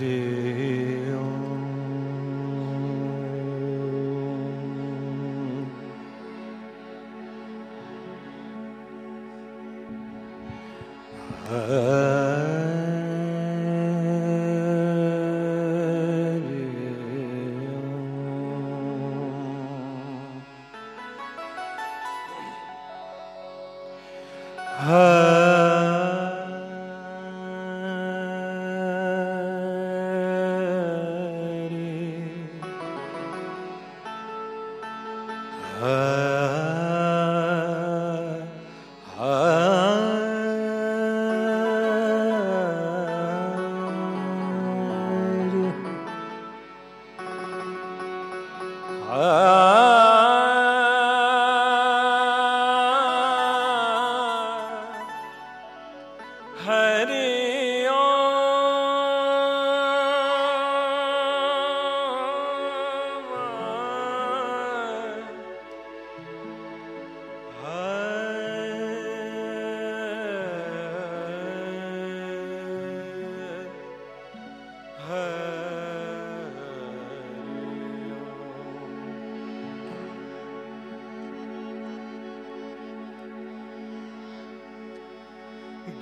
Hare Hare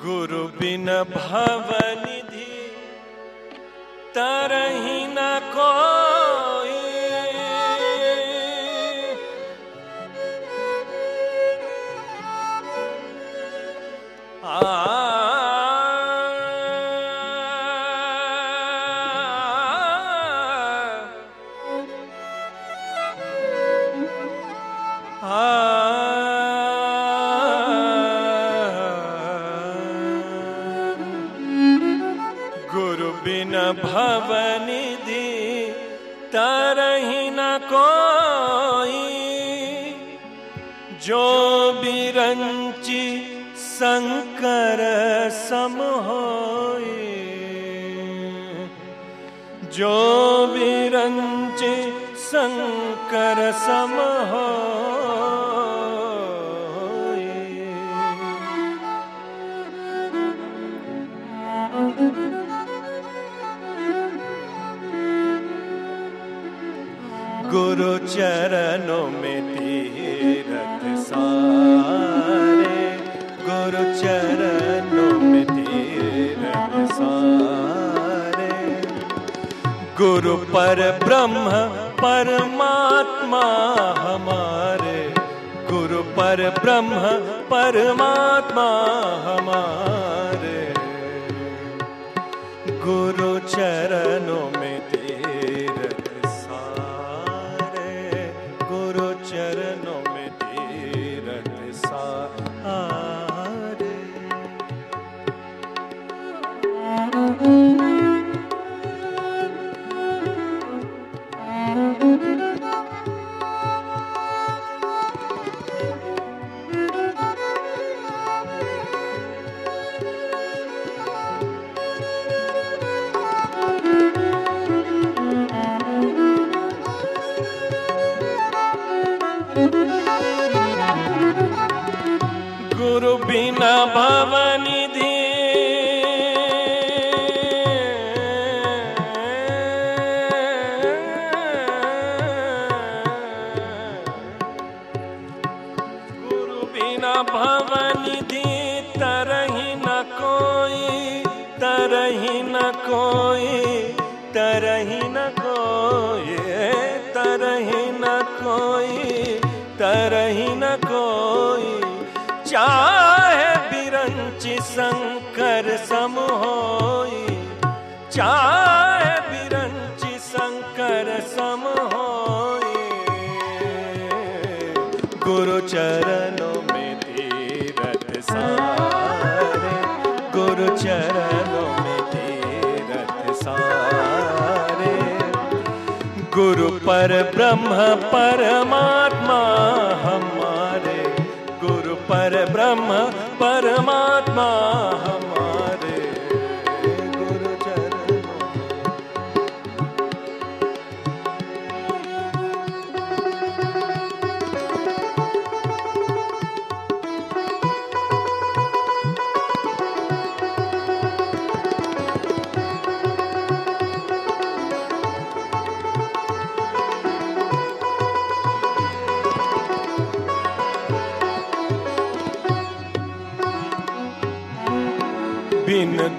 गुरु बिन भवनिधि तरही न कोई। गुरु शंकर सम जो बिरंची शंकर सम गुरु चरणों में तीरथ सारे। गुरु पर ब्रह्म परमात्मा हमारे। गुरु पर ब्रह्म परमात्मा हमारे। गुरु चरणों में तरही न कोई, तरही न कोई। चाहे बिरंची शंकर सम होई चाहे बिरंची शंकर सम होई गुरु चरणों में तीरथ सारे गुरु चरणों गुरु पर ब्रह्म परमात्मा हमारे गुरु पर ब्रह्म परमात्मा।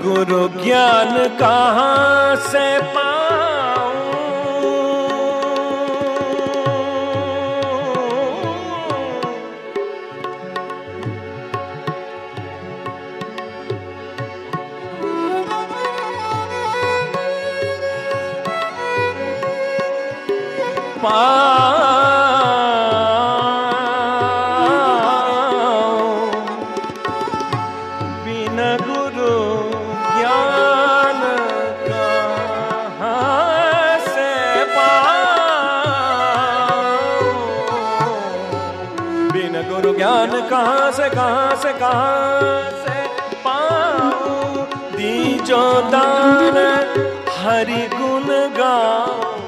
गुरु ज्ञान कहाँ से पाऊँ से, कहाँ से कहाँ से पाऊँ? दीजो दान, हरि गुण गाऊं।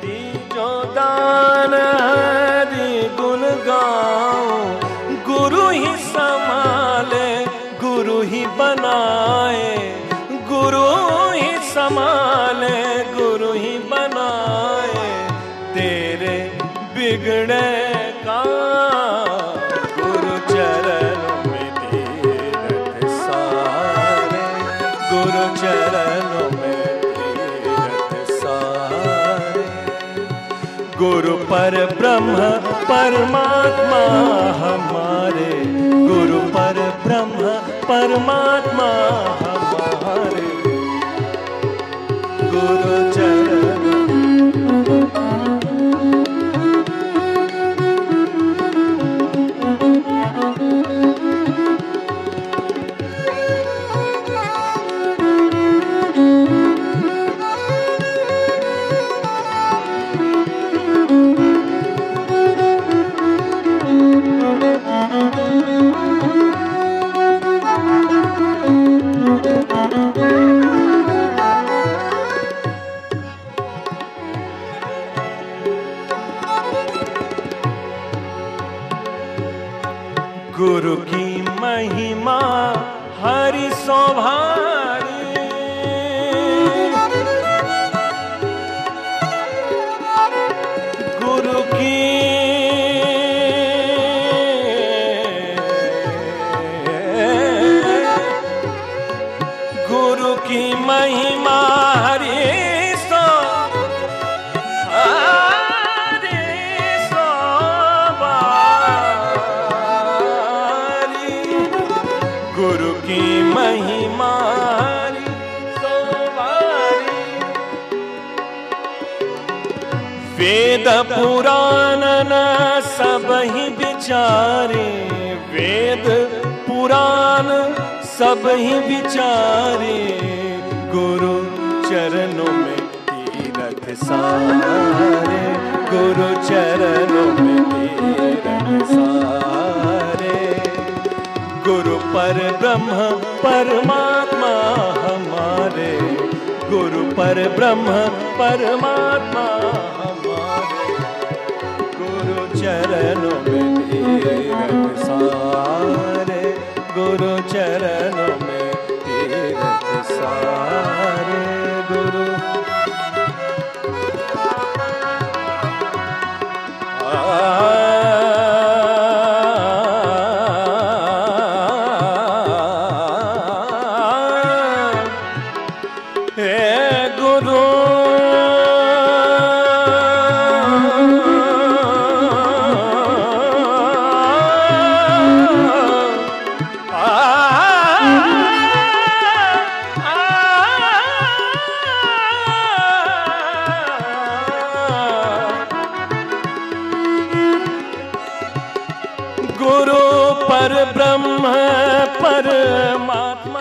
दीजो दान, हरि गुण गाऊं। गुरु ही संभाले, गुरु ही बनाए। गुरु ही संभाले, गुरु ही बनाए। तेरे बिगड़े गुरु पर ब्रह्म परमात्मा हमारे। गुरु पर ब्रह्म परमात्मा हमारे। गुरु वेद पुराण न सब ही विचारे, वेद पुराण ही विचारे, गुरु चरणों में तीरथ सारे, गुरु चरणों में तीरथ सारे। गुरु पर ब्रह्म, परमात्मा हमारे, गुरु पर ब्रह्म, परमात्मा गुरु चरणों पर ब्रह्म परमात्मा